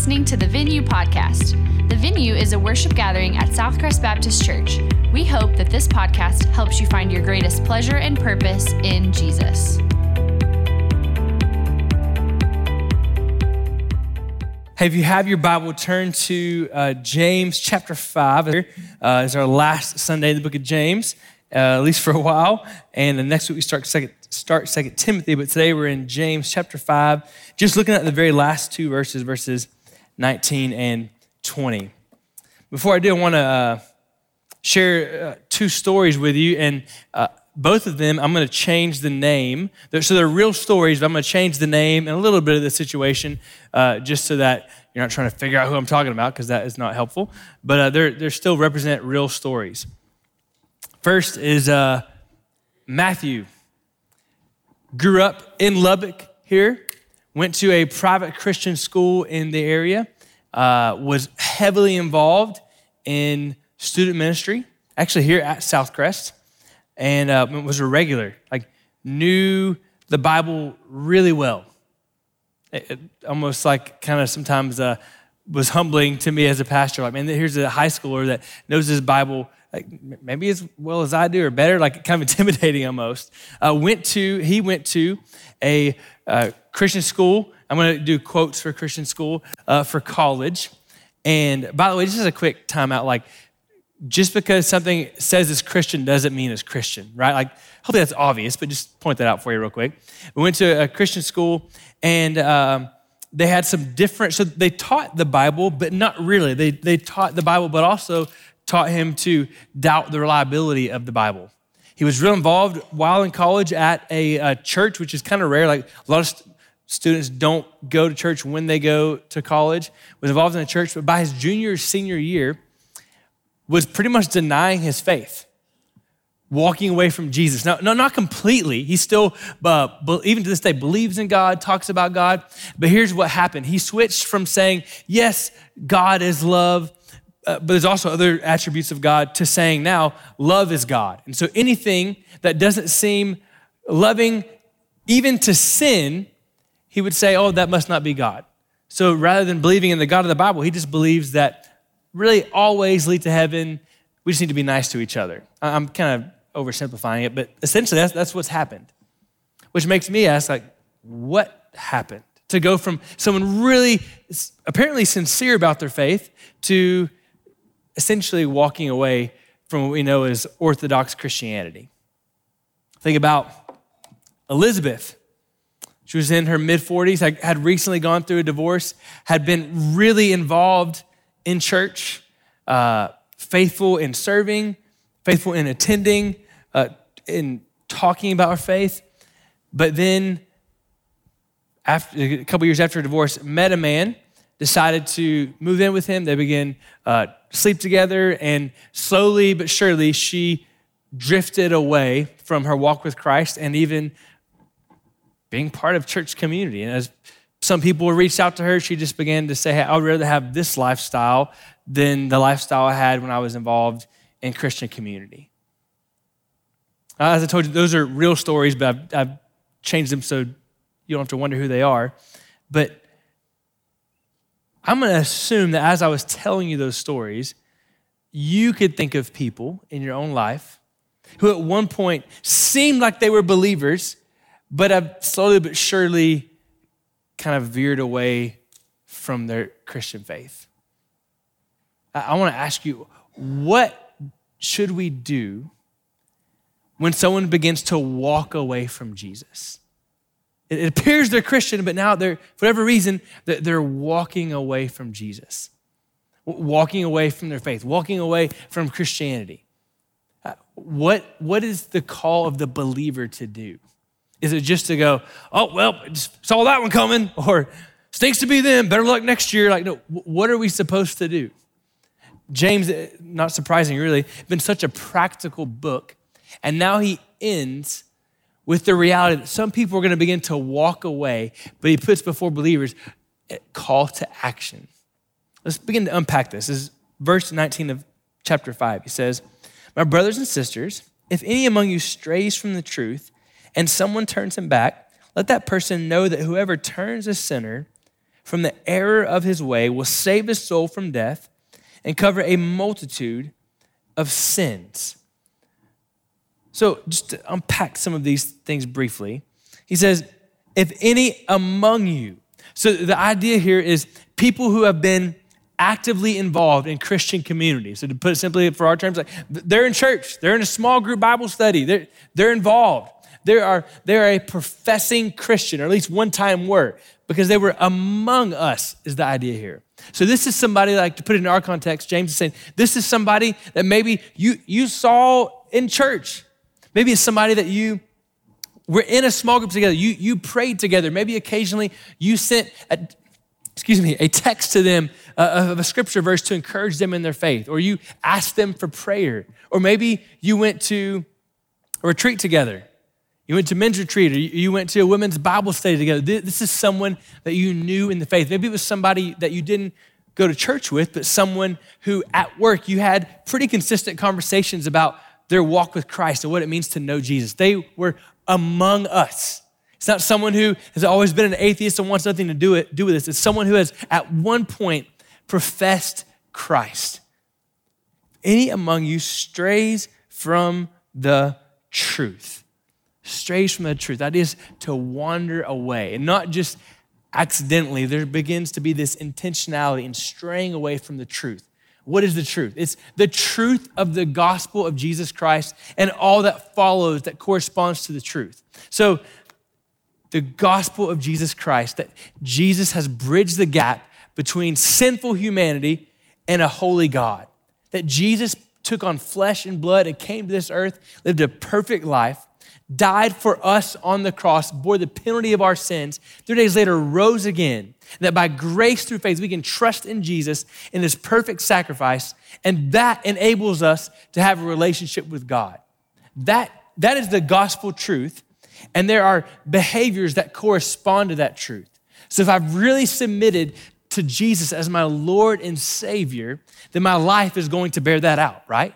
listening to the Venue Podcast. The Venue is a worship gathering at Southcrest Baptist Church. We hope that this podcast helps you find your greatest pleasure and purpose in Jesus. Hey, if you have your Bible, turn to uh, James chapter 5. Uh, is our last Sunday in the book of James, uh, at least for a while. And the next week we start second, start Second Timothy, but today we're in James chapter 5, just looking at the very last two verses, verses 19 and 20. Before I do, I want to uh, share uh, two stories with you, and uh, both of them, I'm going to change the name. They're, so they're real stories, but I'm going to change the name and a little bit of the situation uh, just so that you're not trying to figure out who I'm talking about because that is not helpful. But uh, they're, they're still represent real stories. First is uh, Matthew. Grew up in Lubbock here, went to a private Christian school in the area, uh, was heavily involved in student ministry, actually here at Southcrest and uh, was a regular, like knew the Bible really well. It, it almost like kind of sometimes uh, was humbling to me as a pastor. Like, man, here's a high schooler that knows his Bible like maybe as well as I do or better, like kind of intimidating almost. Uh, went to he went to a uh, Christian school. I'm going to do quotes for Christian school uh, for college. And by the way, this is a quick timeout, like just because something says it's Christian doesn't mean it's Christian, right? Like, hopefully that's obvious, but just point that out for you real quick. We went to a Christian school and um, they had some different, so they taught the Bible, but not really. They, they taught the Bible, but also taught him to doubt the reliability of the Bible. He was real involved while in college at a, a church, which is kind of rare. Like a lot of students don't go to church when they go to college. Was involved in a church, but by his junior, senior year, was pretty much denying his faith, walking away from Jesus. Now, no, not completely. He still, uh, even to this day, believes in God, talks about God. But here's what happened he switched from saying, Yes, God is love. Uh, but there's also other attributes of God to saying now, love is God. And so anything that doesn't seem loving, even to sin, he would say, oh, that must not be God. So rather than believing in the God of the Bible, he just believes that really always lead to heaven. We just need to be nice to each other. I'm kind of oversimplifying it, but essentially that's, that's what's happened. Which makes me ask, like, what happened? To go from someone really apparently sincere about their faith to essentially walking away from what we know as Orthodox Christianity. Think about Elizabeth. She was in her mid 40s, had recently gone through a divorce, had been really involved in church, uh, faithful in serving, faithful in attending, uh, in talking about her faith. But then, after, a couple years after divorce, met a man, decided to move in with him. They began uh, sleep together, and slowly but surely, she drifted away from her walk with Christ and even being part of church community. And as some people reached out to her. She just began to say, hey, I would rather have this lifestyle than the lifestyle I had when I was involved in Christian community. As I told you, those are real stories, but I've, I've changed them so you don't have to wonder who they are. But I'm going to assume that as I was telling you those stories, you could think of people in your own life who at one point seemed like they were believers, but I've slowly but surely kind of veered away from their Christian faith. I want to ask you, what should we do when someone begins to walk away from Jesus? It appears they're Christian, but now they're, for whatever reason, they're walking away from Jesus, walking away from their faith, walking away from Christianity. Uh, what, what is the call of the believer to do? Is it just to go, oh, well, saw that one coming, or stinks to be them, better luck next year? Like, no, what are we supposed to do? James, eh, not surprising really, been such a practical book. And now he ends with the reality that some people are going to begin to walk away, but he puts before believers a call to action. Let's begin to unpack this. This is verse 19 of chapter 5. He says, My brothers and sisters, if any among you strays from the truth and someone turns him back, let that person know that whoever turns a sinner from the error of his way will save his soul from death and cover a multitude of sins. So, just to unpack some of these things briefly, he says, If any among you, so the idea here is people who have been actively involved in Christian community. So to put it simply for our terms, like they're in church, they're in a small group Bible study, they're, they're involved. They are, they are a professing Christian, or at least one time were, because they were among us, is the idea here. So this is somebody, like to put it in our context, James is saying, this is somebody that maybe you, you saw in church. Maybe it's somebody that you were in a small group together. You, you prayed together. Maybe occasionally you sent a, excuse me, a text to them uh, of a scripture verse to encourage them in their faith, or you asked them for prayer, or maybe you went to a retreat together. You went to men's retreat, or you went to a women's Bible study together. This is someone that you knew in the faith. Maybe it was somebody that you didn't go to church with, but someone who at work you had pretty consistent conversations about their walk with Christ and what it means to know Jesus. They were among us. It's not someone who has always been an atheist and wants nothing to do, it, do with this. It's someone who has at one point professed Christ. Any among you strays from the truth. Strays from the truth. That is to wander away. And not just accidentally, there begins to be this intentionality in straying away from the truth. What is the truth? It's the truth of the gospel of Jesus Christ and all that follows that corresponds to the truth. So the gospel of Jesus Christ, that Jesus has bridged the gap between sinful humanity and a holy God. That Jesus took on flesh and blood and came to this earth, lived a perfect life, died for us on the cross, bore the penalty of our sins, three days later rose again. That by grace through faith, we can trust in Jesus in his perfect sacrifice, and that enables us to have a relationship with God. That, that is the gospel truth and there are behaviors that correspond to that truth. So if I've really submitted to Jesus as my Lord and Savior, then my life is going to bear that out, right?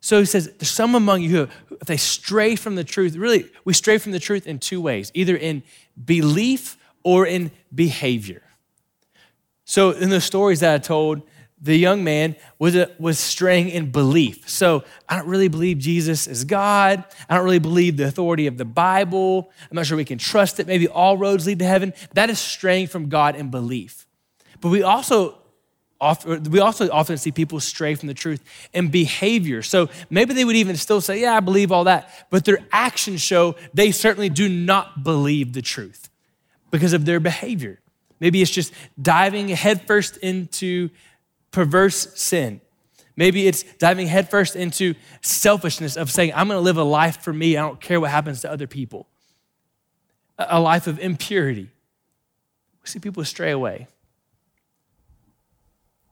So he says, there's some among you who, if they stray from the truth, really, we stray from the truth in two ways either in belief or in behavior. So in the stories that I told, the young man was, a, was straying in belief. So I don't really believe Jesus is God. I don't really believe the authority of the Bible. I'm not sure we can trust it. Maybe all roads lead to heaven. That is straying from God in belief. But we also we also often see people stray from the truth in behavior. So maybe they would even still say, Yeah, I believe all that. But their actions show they certainly do not believe the truth because of their behavior. Maybe it's just diving headfirst into perverse sin. Maybe it's diving headfirst into selfishness of saying, I'm going to live a life for me. I don't care what happens to other people. A life of impurity. We see people stray away.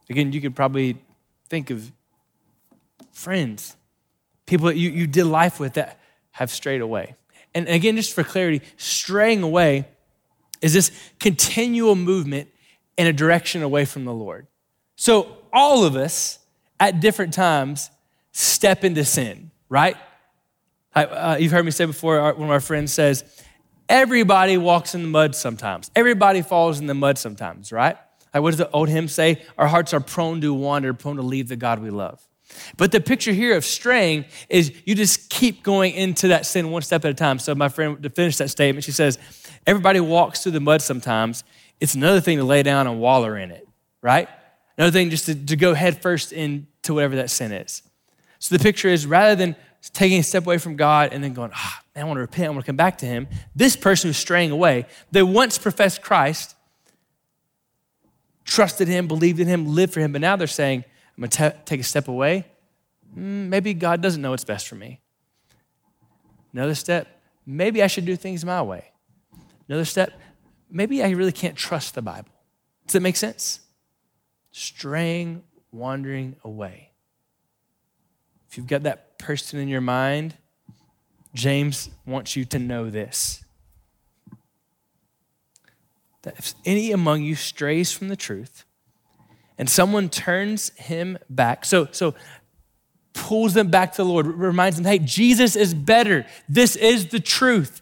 Again, you could probably think of friends, people that you, you did life with that have strayed away. And again, just for clarity, straying away is this continual movement in a direction away from the Lord. So, all of us at different times step into sin, right? Uh, you've heard me say before, one of our friends says, everybody walks in the mud sometimes. Everybody falls in the mud sometimes, right? Like what does the old hymn say? Our hearts are prone to wander, prone to leave the God we love. But the picture here of straying is you just keep going into that sin one step at a time. So my friend, to finish that statement, she says, everybody walks through the mud sometimes. It's another thing to lay down and waller in it, right? Another thing, just to, to go headfirst into whatever that sin is. So the picture is rather than taking a step away from God and then going, ah, man, I want to repent, I want to come back to Him, this person who's straying away, they once professed Christ, trusted Him, believed in Him, lived for Him, but now they're saying, I'm going to take a step away. Mm, maybe God doesn't know what's best for me. Another step, maybe I should do things my way. Another step, maybe I really can't trust the Bible. Does that make sense? straying, wandering away. If you've got that person in your mind, James wants you to know this that if any among you strays from the truth and someone turns him back, so, so pulls them back to the Lord, reminds them, hey, Jesus is better. This is the truth.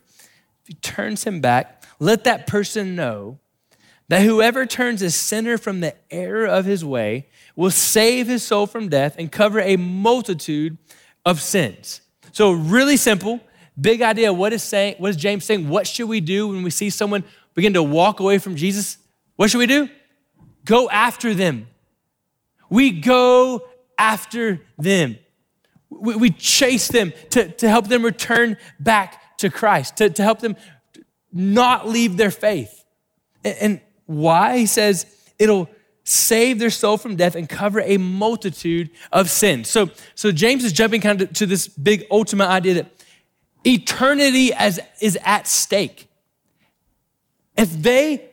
If he turns him back, let that person know that whoever turns a sinner from the error of his way will save his soul from death and cover a multitude of sins. So, really simple, big idea. What is, saying, what is James saying? What should we do when we see someone begin to walk away from Jesus? What should we do? Go after them. We go after them. We, we chase them to, to help them return back to Christ, to, to help them not leave their faith. And, and why? He says it'll save their soul from death and cover a multitude of sins. So, so James is jumping kind of to this big ultimate idea that eternity as, is at stake. If they,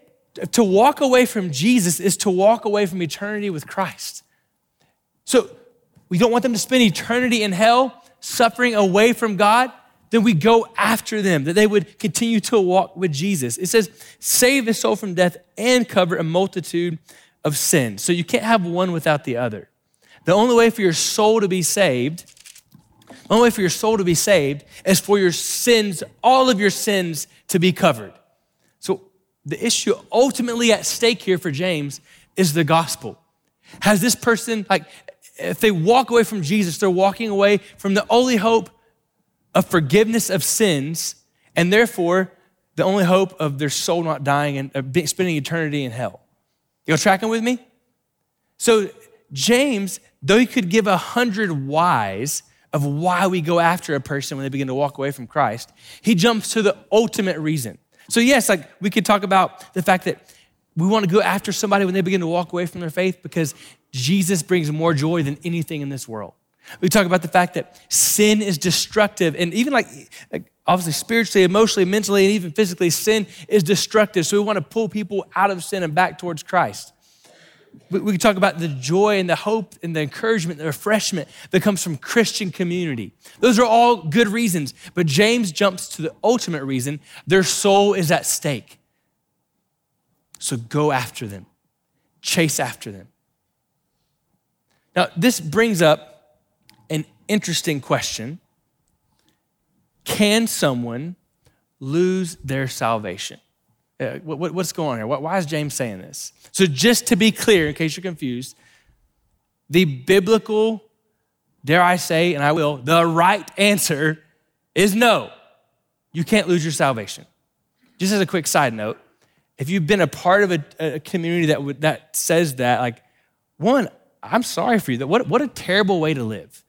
to walk away from Jesus is to walk away from eternity with Christ. So we don't want them to spend eternity in hell, suffering away from God. Then we go after them, that they would continue to walk with Jesus. It says, save the soul from death and cover a multitude of sins. So you can't have one without the other. The only way for your soul to be saved, the only way for your soul to be saved is for your sins, all of your sins to be covered. So the issue ultimately at stake here for James is the gospel. Has this person, like, if they walk away from Jesus, they're walking away from the only hope of forgiveness of sins, and therefore the only hope of their soul not dying and spending eternity in hell. You tracking with me? So James, though he could give a hundred whys of why we go after a person when they begin to walk away from Christ, he jumps to the ultimate reason. So yes, like we could talk about the fact that we want to go after somebody when they begin to walk away from their faith because Jesus brings more joy than anything in this world. We talk about the fact that sin is destructive, and even like, like, obviously spiritually, emotionally, mentally, and even physically, sin is destructive. So we want to pull people out of sin and back towards Christ. We, can talk about the joy and the hope and the encouragement, the refreshment that comes from Christian community. Those are all good reasons, but James jumps to the ultimate reason their soul is at stake. So go after them, chase after them. Now, this brings up an interesting question Can someone lose their salvation? Uh, what, what's going on here? Why is James saying this? So, just to be clear, in case you're confused, the biblical, dare I say, and I will, the right answer is no. You can't lose your salvation. Just as a quick side note, if you've been a part of a, a community that, would, that says that, like, one, I'm sorry for you. What, what a terrible way to live.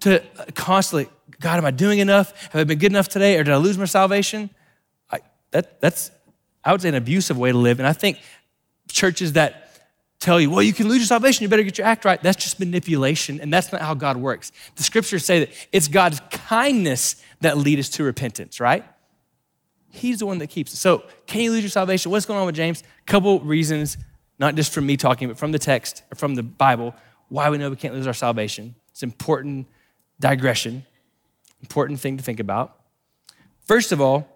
To constantly, God, am I doing enough? Have I been good enough today? Or did I lose my salvation? I, that, that's, I would say, an abusive way to live. And I think churches that tell you, well, you can lose your salvation, you better get your act right, that's just manipulation. And that's not how God works. The scriptures say that it's God's kindness that lead us to repentance, right? He's the one that keeps it. So, can you lose your salvation? What's going on with James? Couple reasons not just from me talking, but from the text, or from the Bible, why we know we can't lose our salvation. It's important digression, important thing to think about. First of all,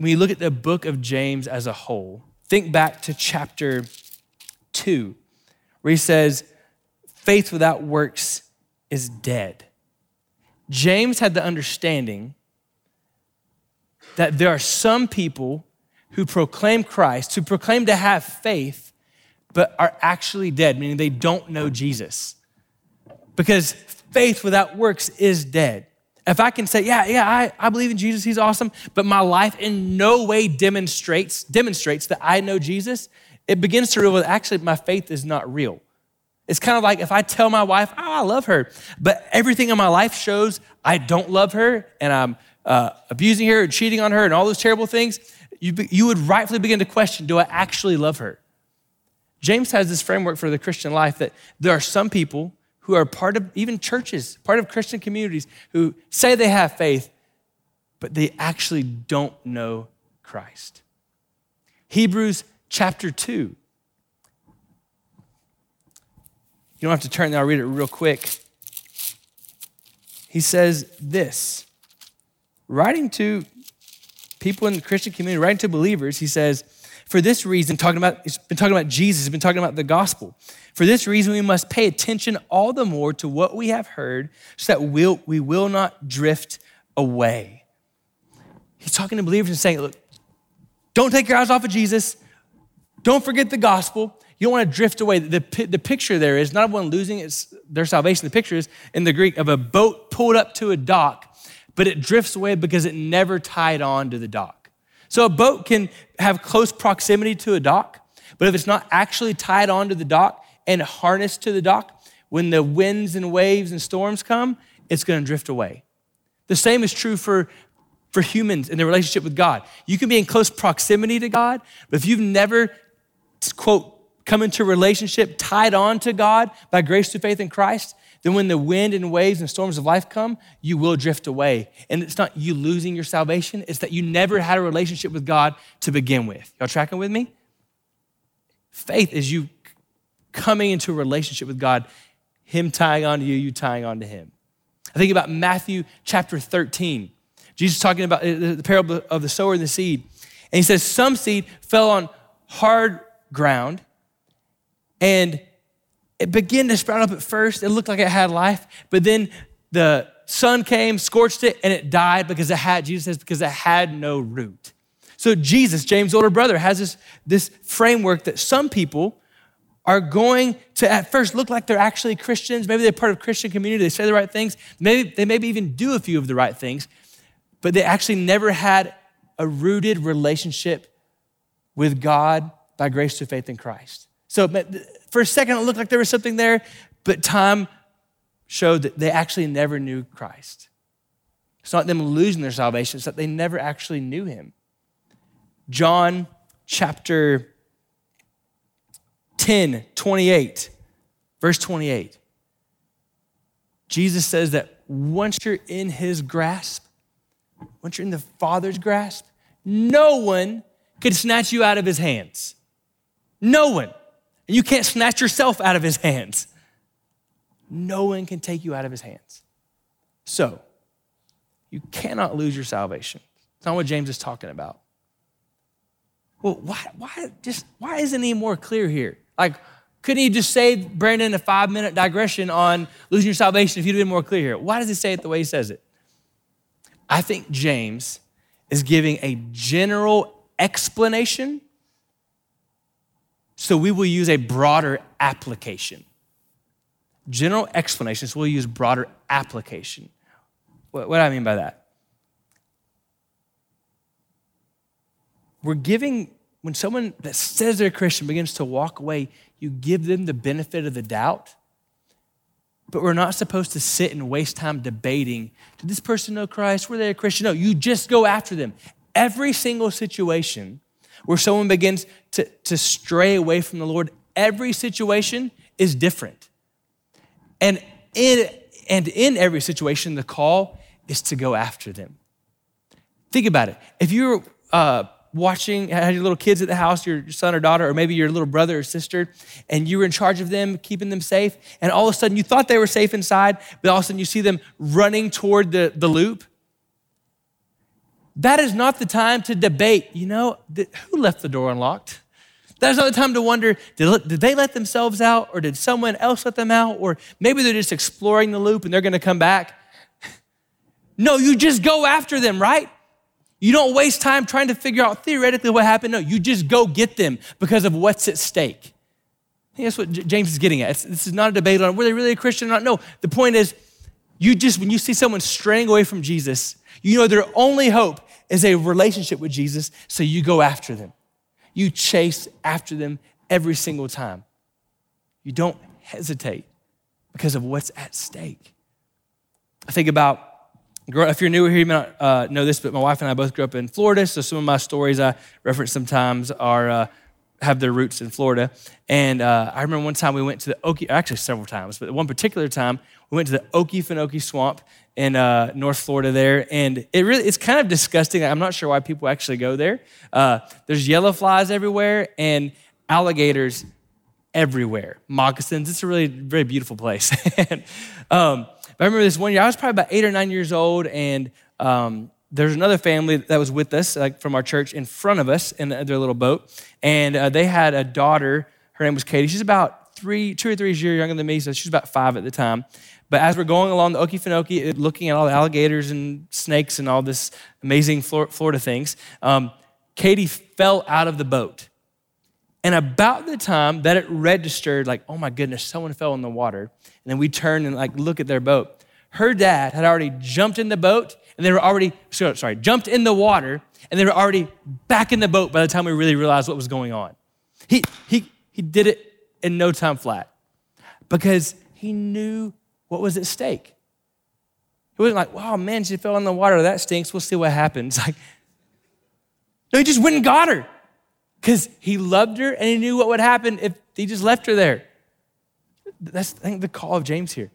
when you look at the book of James as a whole, think back to chapter 2, where he says, faith without works is dead. James had the understanding that there are some people who proclaim Christ, who proclaim to have faith, but are actually dead, meaning they don't know Jesus. Because faith without works is dead. If I can say, yeah, yeah, I, I believe in Jesus, he's awesome, but my life in no way demonstrates, demonstrates that I know Jesus, it begins to reveal actually my faith is not real. It's kind of like if I tell my wife, oh, I love her, but everything in my life shows I don't love her and I'm uh, abusing her and cheating on her and all those terrible things, you, you would rightfully begin to question do I actually love her? James has this framework for the Christian life that there are some people who are part of even churches, part of Christian communities, who say they have faith, but they actually don't know Christ. Hebrews chapter 2. You don't have to turn there, I'll read it real quick. He says this writing to people in the Christian community, writing to believers, he says, for this reason, talking about, he's been talking about Jesus, he's been talking about the gospel. For this reason, we must pay attention all the more to what we have heard so that we'll, we will not drift away. He's talking to believers and saying, look, Don't take your eyes off of Jesus. Don't forget the gospel. You don't want to drift away. The, the picture there is not of one losing their salvation. The picture is in the Greek of a boat pulled up to a dock, but it drifts away because it never tied on to the dock. So a boat can have close proximity to a dock, but if it's not actually tied onto the dock and harnessed to the dock, when the winds and waves and storms come, it's going to drift away. The same is true for, for humans in their relationship with God. You can be in close proximity to God, but if you've never, quote, come into a relationship tied on to God by grace through faith in Christ, then when the wind and waves and storms of life come, you will drift away. And it's not you losing your salvation, it's that you never had a relationship with God to begin with. Y'all tracking with me? Faith is you coming into a relationship with God, Him tying on to you, you tying on to Him. I think about Matthew chapter 13. Jesus talking about uh, the parable of the sower and the seed. And he says, Some seed fell on hard ground and it began to sprout up at first. It looked like it had life, but then the sun came, scorched it, and it died because it had, Jesus says, because it had no root. So Jesus, James' older brother, has this, this framework that some people are going to at first look like they're actually Christians. Maybe they're part of a Christian community, they say the right things. Maybe they maybe even do a few of the right things, but they actually never had a rooted relationship with God by grace through faith in Christ. So for a second, it looked like there was something there, but time showed that they actually never knew Christ. It's not them losing their salvation, it's that they never actually knew him. John chapter 10, 28, verse 28. Jesus says that once you're in his grasp, once you're in the Father's grasp, no one could snatch you out of his hands. No one. And you can't snatch yourself out of his hands. No one can take you out of his hands. So, you cannot lose your salvation. It's not what James is talking about. Well, why, why, just, why isn't he more clear here? Like, couldn't he just say, Brandon, a five minute digression on losing your salvation if he'd been more clear here? Why does he say it the way he says it? I think James is giving a general explanation so we will use a broader application. General explanations, we'll use broader application. What, what do I mean by that? We're giving, when someone that says they're a Christian begins to walk away, you give them the benefit of the doubt. But we're not supposed to sit and waste time debating did this person know Christ? Were they a Christian? No, you just go after them. Every single situation where someone begins to, to stray away from the Lord, every situation is different. And in, and in every situation, the call is to go after them. Think about it. If you're uh, watching, had your little kids at the house, your son or daughter, or maybe your little brother or sister, and you were in charge of them, keeping them safe, and all of a sudden you thought they were safe inside, but all of a sudden you see them running toward the, the loop, that is not the time to debate, you know, who left the door unlocked? That's not the time to wonder, did, did they let themselves out or did someone else let them out? Or maybe they're just exploring the loop and they're gonna come back. No, you just go after them, right? You don't waste time trying to figure out theoretically what happened. No, you just go get them because of what's at stake. I think that's what James is getting at. It's, this is not a debate on were they really a Christian or not. No, the point is, you just, when you see someone straying away from Jesus, you know their only hope is a relationship with Jesus, so you go after them. You chase after them every single time. You don't hesitate because of what's at stake. I think about, if you're new here, you may not uh, know this, but my wife and I both grew up in Florida, so some of my stories I reference sometimes are. Uh, have their roots in Florida. And uh, I remember one time we went to the Okie, actually several times, but one particular time we went to the Okefenokee Swamp in uh, North Florida there, and it really it's kind of disgusting. I'm not sure why people actually go there. Uh, there's yellow flies everywhere and alligators everywhere, moccasins. It's a really very beautiful place. and, um, I remember this one year. I was probably about eight or nine years old, and um, there's another family that was with us, like from our church, in front of us in their little boat, and uh, they had a daughter. Her name was Katie. She's about three, two or three years younger than me, so she's about five at the time. But as we're going along the Okefenokee, looking at all the alligators and snakes and all this amazing Florida things, um, Katie fell out of the boat. And about the time that it registered, like, oh my goodness, someone fell in the water, and then we turned and like look at their boat, her dad had already jumped in the boat and they were already, sorry, jumped in the water and they were already back in the boat by the time we really realized what was going on. He, he, he did it in no time flat because he knew what was at stake. He wasn't like, wow, man, she fell in the water. That stinks. We'll see what happens. Like, no, he just went and got her because he loved her and he knew what would happen if he just left her there. That's, I think, the call of James here.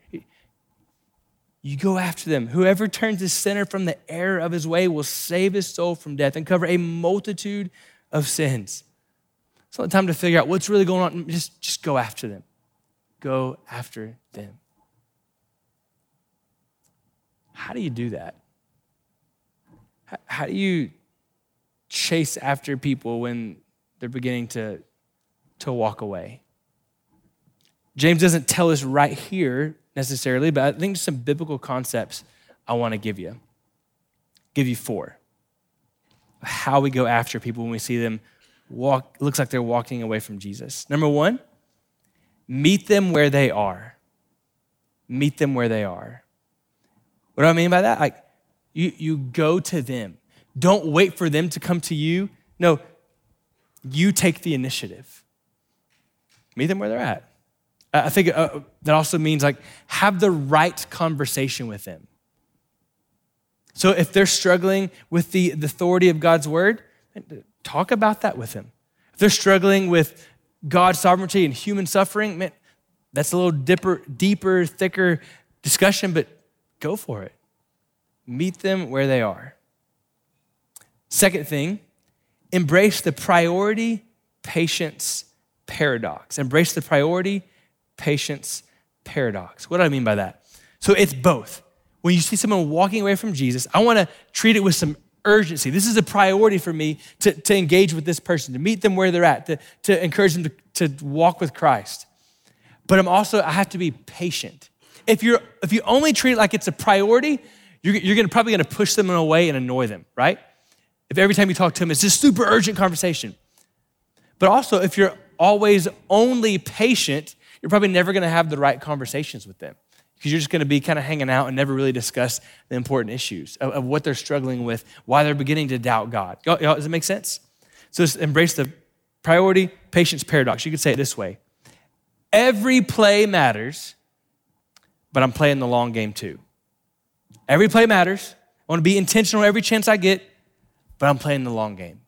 You go after them. Whoever turns his sinner from the error of his way will save his soul from death and cover a multitude of sins. It's not time to figure out what's really going on. Just, just go after them. Go after them. How do you do that? How, do you chase after people when they're beginning to, to walk away? James doesn't tell us right here necessarily, but I think some biblical concepts I want to give you. Give you four. How we go after people when we see them walk, looks like they're walking away from Jesus. Number one, meet them where they are. Meet them where they are. What do I mean by that? Like, you, you go to them. Don't wait for them to come to you. No, you take the initiative. Meet them where they're at. I think uh, that also means like have the right conversation with them. So if they're struggling with the, the authority of God's word, talk about that with them. If they're struggling with God's sovereignty and human suffering, man, that's a little dipper, deeper, thicker discussion, but go for it. Meet them where they are. Second thing, embrace the priority patience paradox. Embrace the priority patience paradox. What do I mean by that? So it's both. When you see someone walking away from Jesus, I want to treat it with some urgency. This is a priority for me to, to engage with this person, to meet them where they're at, to, to encourage them to, to walk with Christ. But I'm also, I have to be patient. If, you're, if you only treat it like it's a priority, you're, you're gonna, probably gonna push them away and annoy them, right? If every time you talk to them, it's this super urgent conversation. But also, if you're always only patient, you're probably never gonna have the right conversations with them because you're just gonna be kind of hanging out and never really discuss the important issues of, of, what they're struggling with, why they're beginning to doubt God. Does it make sense? So just embrace the priority patience paradox. You could say it this way Every play matters, but I'm playing the long game too. Every play matters. I want to be intentional every chance I get, but I'm playing the long game.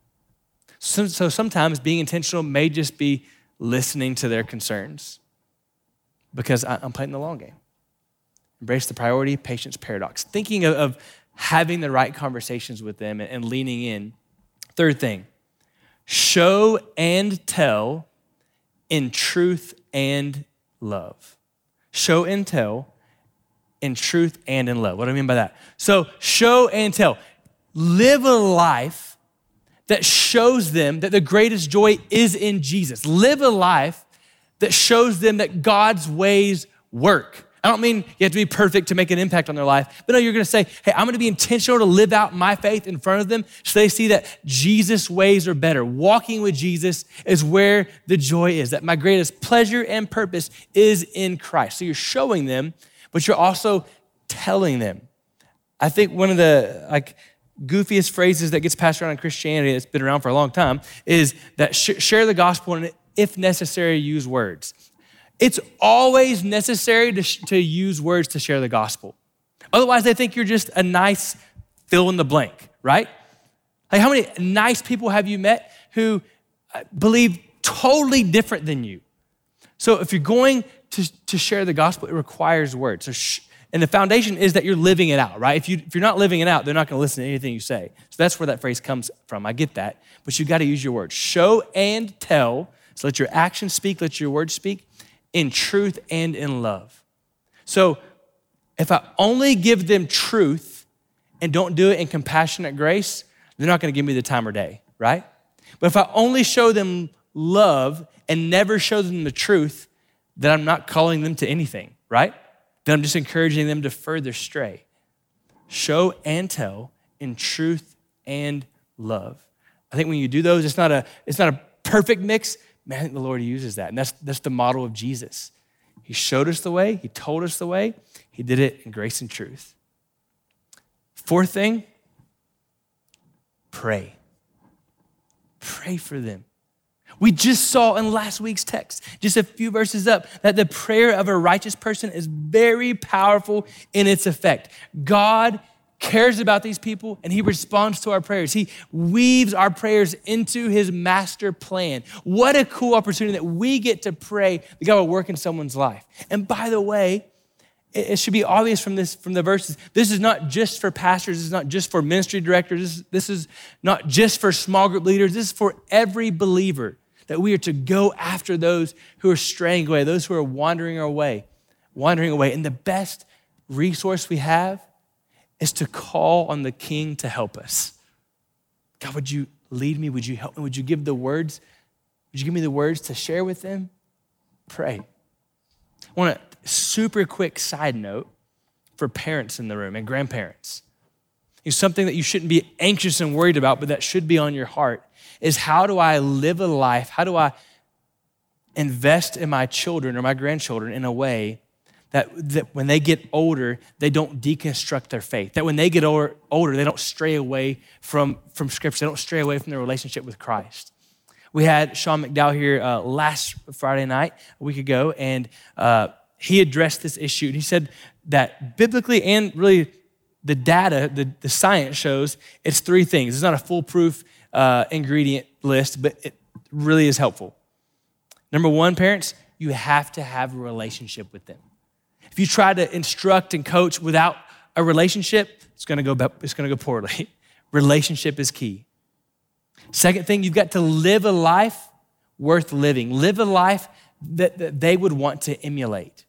So, so sometimes being intentional may just be listening to their concerns because I, am playing the long game. Embrace the priority patience paradox. Thinking of, of having the right conversations with them and, and leaning in. Third thing, show and tell in truth and love. Show and tell in truth and in love. What do I mean by that? So, show and tell. Live a life that shows them that the greatest joy is in Jesus. Live a life that shows them that God's ways work. I don't mean you have to be perfect to make an impact on their life, but no, you're gonna say, hey, I'm gonna be intentional to live out my faith in front of them so they see that Jesus' ways are better. Walking with Jesus is where the joy is, that my greatest pleasure and purpose is in Christ. So you're showing them, but you're also telling them. I think one of the like goofiest phrases that gets passed around in Christianity that's been around for a long time is that sh- share the gospel and if necessary use words. It's always necessary to, to use words to share the gospel. Otherwise, they think you're just a nice fill in the blank, right? Like, how many nice people have you met who uh, believe totally different than you? So, if you're going to, to share the gospel, it requires words. So sh- and the foundation is that you're living it out, right? If, you, if you're not living it out, they're not going to listen to anything you say. So that's where that phrase comes from. I get that. But you've got to use your words. Show and tell. So let your actions speak, let your words speak in truth and in love. So if I only give them truth and don't do it in compassionate grace, they're not going to give me the time or day, right? But if I only show them love and never show them the truth, then I'm not calling them to anything, right? Then I'm just encouraging them to further stray. Show and tell in truth and love. I think when you do those, it's not a, it's not a perfect mix. Man, I think the Lord uses that. And that's, that's the model of Jesus. He showed us the way, He told us the way, He did it in grace and truth. Fourth thing, pray. Pray for them. We just saw in last week's text, just a few verses up, that the prayer of a righteous person is very powerful in its effect. God cares about these people and he responds to our prayers. He weaves our prayers into his master plan. What a cool opportunity that we get to pray that God will work in someone's life. And by the way, it should be obvious from this from the verses this is not just for pastors this is not just for ministry directors this, this is not just for small group leaders this is for every believer that we are to go after those who are straying away, those who are wandering away, wandering away. And the best resource we have is to call on the King to help us. God, would you lead me? Would you help me? Would you give the words? Would you give me the words to share with them? Pray. I want a super quick side note for parents in the room and grandparents. Something that you shouldn't be anxious and worried about, but that should be on your heart is how do I live a life? How do I invest in my children or my grandchildren in a way that, that when they get older, they don't deconstruct their faith. That when they get older, older, they don't stray away from, from Scripture, they don't stray away from their relationship with Christ. We had Sean McDowell here uh, last Friday night, a week ago, and uh, he addressed this issue. He said that biblically and really the data, the, the science shows it's three things. It's not a foolproof uh, ingredient list, but it really is helpful. Number one, parents, you have to have a relationship with them. If you try to instruct and coach without a relationship, it's gonna go, it's gonna go poorly. relationship is key. Second thing, you've got to live a life worth living. Live a life that, that they would want to emulate.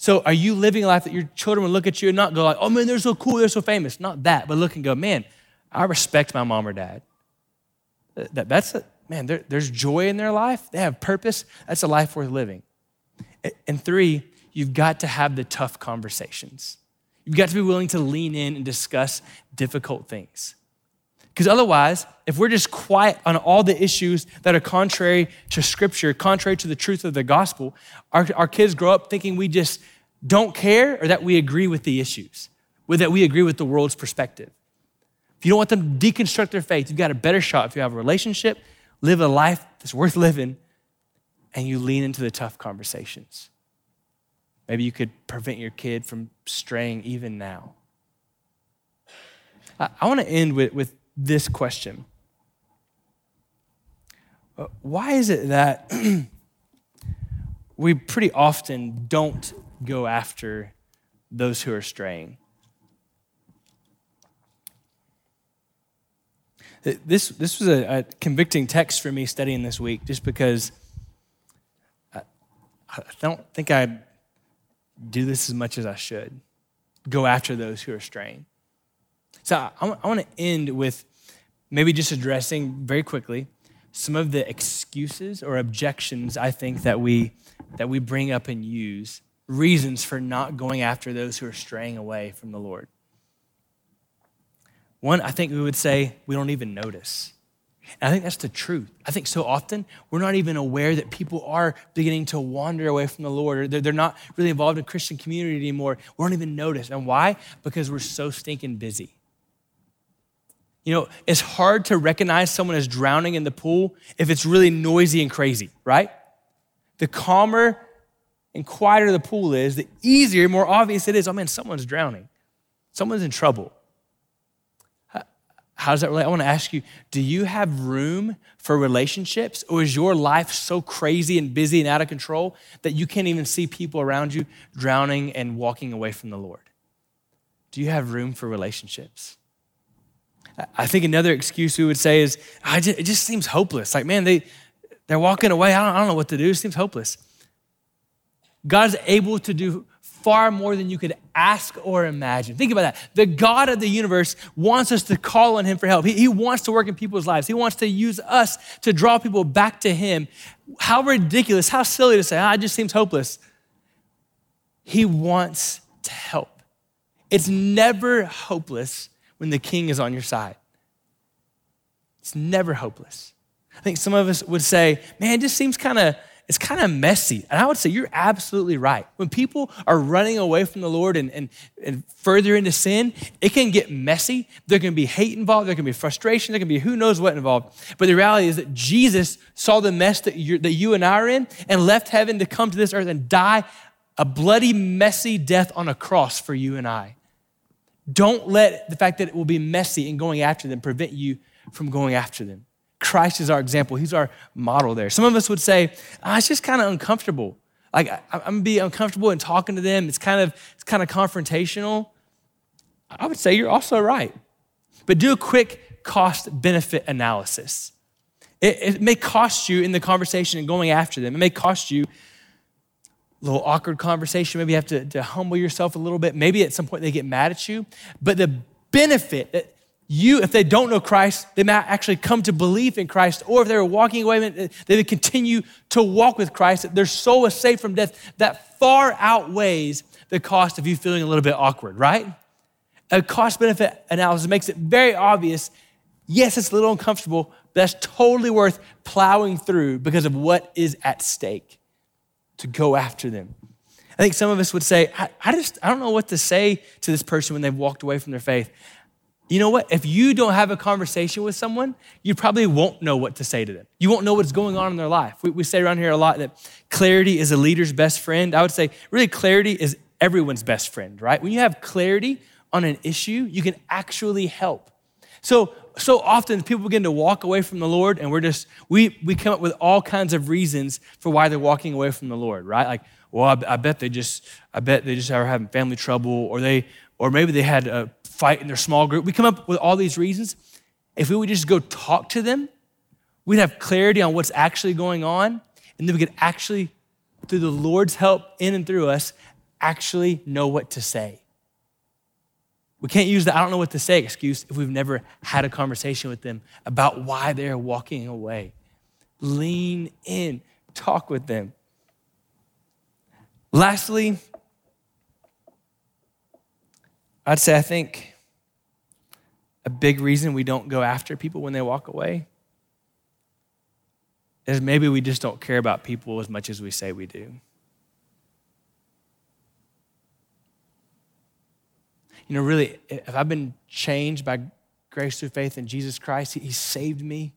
So, are you living a life that your children will look at you and not go like, "Oh man, they're so cool, they're so famous"? Not that, but look and go, "Man, I respect my mom or dad. That, that's a, man, there, there's joy in their life. They have purpose. That's a life worth living. And three, you've got to have the tough conversations. You've got to be willing to lean in and discuss difficult things. Because otherwise, if we're just quiet on all the issues that are contrary to Scripture, contrary to the truth of the gospel, our, our kids grow up thinking we just don't care or that we agree with the issues, or that we agree with the world's perspective. If you don't want them to deconstruct their faith, you've got a better shot if you have a relationship, live a life that's worth living, and you lean into the tough conversations. Maybe you could prevent your kid from straying even now. I, I want to end with, with this question uh, Why is it that we pretty often don't go after those who are straying? This, this was a, a, convicting text for me studying this week just because uh, I, I don't think I do this as much as I should. Go after those who are straying. So I, I want to end with maybe just addressing very quickly some of the excuses or objections I think that we, that we bring up and use, reasons for not going after those who are straying away from the Lord. One, I think we would say we don't even notice. And I think that's the truth. I think so often we're not even aware that people are beginning to wander away from the Lord or they're, they're not really involved in Christian community anymore. We don't even notice. And why? Because we're so stinking busy. You know, it's hard to recognize someone as drowning in the pool if it's really noisy and crazy, right? The calmer and quieter the pool is, the easier, more obvious it is. Oh man, someone's drowning. Someone's in trouble. How does that relate? I want to ask you do you have room for relationships, or is your life so crazy and busy and out of control that you can't even see people around you drowning and walking away from the Lord? Do you have room for relationships? I think another excuse we would say is just, it just seems hopeless. Like, man, they, they're walking away. I don't, I don't know what to do. It seems hopeless. God's able to do far more than you could ask or imagine. Think about that. The God of the universe wants us to call on Him for help. He, he, wants to work in people's lives, He wants to use us to draw people back to Him. How ridiculous, how silly to say, ah, it just seems hopeless. He wants to help. It's never hopeless when the King is on your side. It's never hopeless. I think some of us would say, man, it just seems kind of it's kind of messy. And I would say you're absolutely right. When people are running away from the Lord and, and, and further into sin, it can get messy. There can be hate involved, there can be frustration, there can be who knows what involved. But the reality is that Jesus saw the mess that, you that you and I are in and left heaven to come to this earth and die a bloody, messy death on a cross for you and I. Don't let the fact that it will be messy and going after them prevent you from going after them. Christ is our example. He's our model there. Some of us would say, oh, it's just kind of uncomfortable. Like I, am gonna be uncomfortable in talking to them. It's kind of it's kind of confrontational. I would say you're also right. But do a quick cost benefit analysis. It, it may cost you in the conversation and going after them. It may cost you a little awkward conversation. Maybe you have to, to humble yourself a little bit. Maybe at some point they get mad at you. But the benefit, you, if they don't know Christ, they might actually come to believe in Christ, or if they were walking away, they would continue to walk with Christ. Their soul is saved from death. That far outweighs the cost of you feeling a little bit awkward, right? A cost benefit analysis makes it very obvious. Yes, it's a little uncomfortable, but that's totally worth plowing through because of what is at stake to go after them. I think some of us would say, I, I just, I don't know what to say to this person when they've walked away from their faith you know what? If you don't have a conversation with someone, you probably won't know what to say to them. You won't know what's going on in their life. We, we say around here a lot that clarity is a leader's best friend. I would say, really, clarity is everyone's best friend, right? When you have clarity on an issue, you can actually help. So, so often people begin to walk away from the Lord, and we're just, we, we come up with all kinds of reasons for why they're walking away from the Lord, right? Like, well, I, I bet they just, I bet they just are having family trouble, or they, or maybe they had a fight in their small group. We come up with all these reasons. If we would just go talk to them, we'd have clarity on what's actually going on, and then we could actually, through the Lord's help in and through us, actually know what to say. We can't use the I don't know what to say excuse if we've never had a conversation with them about why they're walking away. Lean in, talk with them. Lastly, I'd say I think a big reason we don't go after people when they walk away is maybe we just don't care about people as much as we say we do. You know, really, if I've been changed by grace through faith in Jesus Christ, He saved me.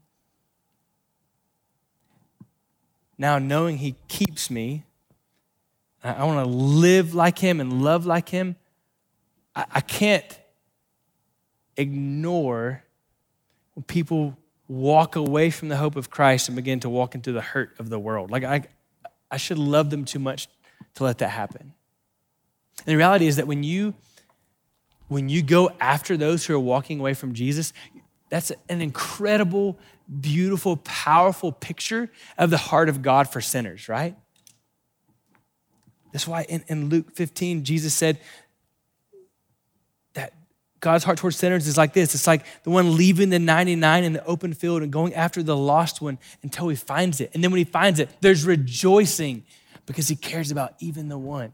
Now, knowing He keeps me, I want to live like Him and love like Him. I, I can't ignore when people walk away from the hope of Christ and begin to walk into the hurt of the world. Like, I, I should love them too much to let that happen. And the reality is that when you when you go after those who are walking away from Jesus, that's an incredible, beautiful, powerful picture of the heart of God for sinners, right? That's why in, in Luke 15, Jesus said, God's heart towards sinners is like this it's like the one leaving the 99 in the open field and going after the lost one until he finds it. And then when he finds it, there's rejoicing because he cares about even the one.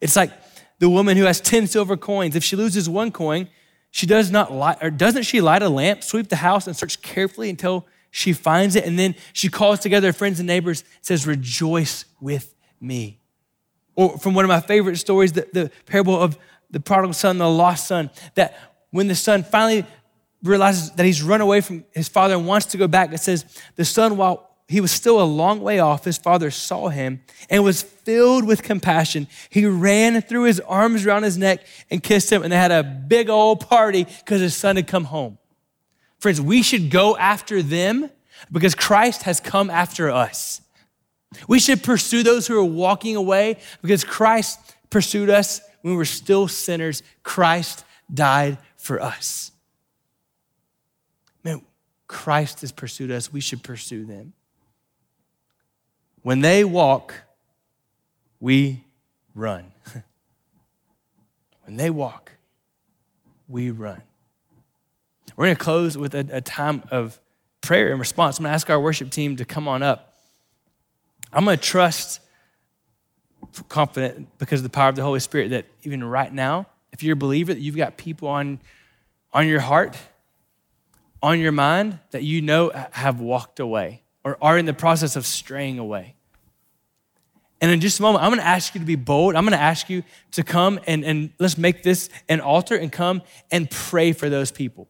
It's like the woman who has 10 silver coins. If she loses one coin, she does not light, or doesn't she light a lamp, sweep the house, and search carefully until she finds it? And then she calls together her friends and neighbors, says, Rejoice with me. Or from one of my favorite stories, the, the parable of the prodigal son, the lost son, that when the son finally realizes that he's run away from his father and wants to go back, it says, the son, while he was still a long way off, his father saw him and was filled with compassion. He ran, threw his arms around his neck, and kissed him, and they had a big old party because his son had come home. Friends, we should go after them because Christ has come after us. We should pursue those who are walking away because Christ pursued us when we were still sinners, Christ died for us. Man, Christ has pursued us. We should pursue them. When they walk, we run. when they walk, we run. We're going to close with a, a, time of prayer and response. I'm going to ask our worship team to come on up. I'm going to trust confident because of the power of the Holy Spirit that even right now, if you're a believer, that you've got people on, on your heart on your mind that you know have walked away or are in the process of straying away. And in just a moment, I'm gonna ask you to be bold. I'm gonna ask you to come and, and let's make this an altar and come and pray for those people.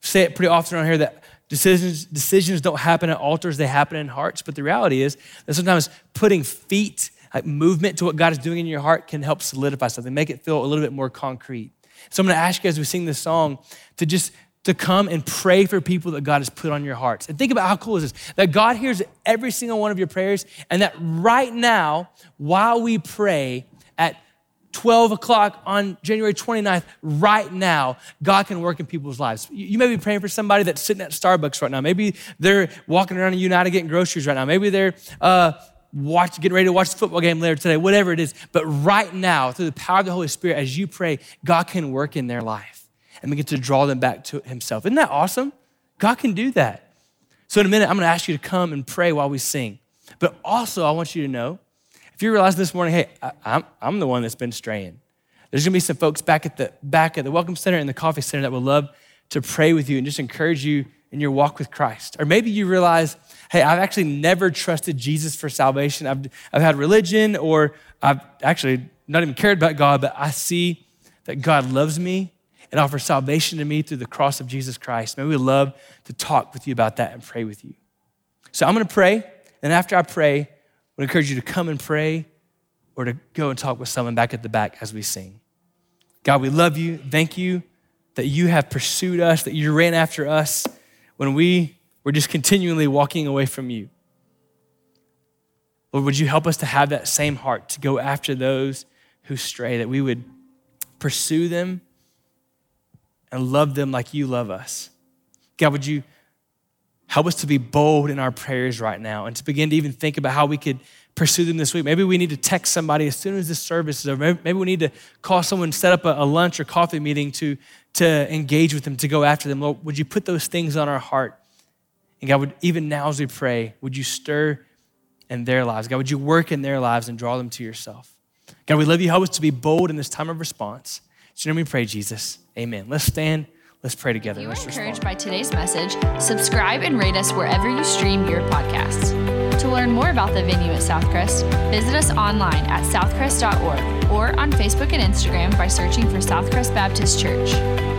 Say it pretty often on here that decisions, decisions don't happen at altars, they happen in hearts. But the reality is that sometimes putting feet, like movement to what God is doing in your heart can help solidify something, make it feel a little bit more concrete. So I'm gonna ask you as we sing this song to just to come and pray for people that God has put on your hearts. And think about how cool is this that God hears every single one of your prayers, and that right now, while we pray at 12 o'clock on January 29th, right now, God can work in people's lives. You may be praying for somebody that's sitting at Starbucks right now. Maybe they're walking around in United getting groceries right now. Maybe they're uh, watch, getting ready to watch the football game later today, whatever it is. But right now, through the power of the Holy Spirit, as you pray, God can work in their life and begin to draw them back to Himself. Isn't that awesome? God can do that. So, in a minute, I'm going to ask you to come and pray while we sing. But also, I want you to know if you realize this morning, hey, I, I'm, I'm the one that's been straying. There's going to be some folks back at the back at the Welcome Center and the Coffee Center that would love to pray with you and just encourage you in your walk with Christ. Or maybe you realize, hey, I've actually never trusted Jesus for salvation. I've, I've had religion, or I've actually not even cared about God, but I see that God loves me and offers salvation to me through the cross of Jesus Christ. Maybe we'd love to talk with you about that and pray with you. So I'm going to pray, and after I pray, I would encourage you to come and pray or to go and talk with someone back at the back as we sing. God, we love you. Thank you that you have pursued us, that you ran after us when we were just continually walking away from you. Lord, would you help us to have that same heart to go after those who stray, that we would pursue them and love them like you love us. God, would you help us to be bold in our prayers right now and to begin to even think about how we could pursue them this week. Maybe we need to text somebody as soon as this service is over. Maybe we need to call someone, set up a, lunch or coffee meeting to, to engage with them, to go after them. Lord, would you put those things on our heart? And God, would, even now as we pray, would you stir in their lives? God, would you work in their lives and draw them to yourself? God, we love you. Help us to be bold in this time of response. So, we pray, Jesus. Amen. Let's stand. Let's pray together. If you were encouraged by today's message, subscribe and rate us wherever you stream your podcasts. To learn more about the venue at Southcrest, visit us online at southcrest.org or on Facebook and Instagram by searching for Southcrest Baptist Church.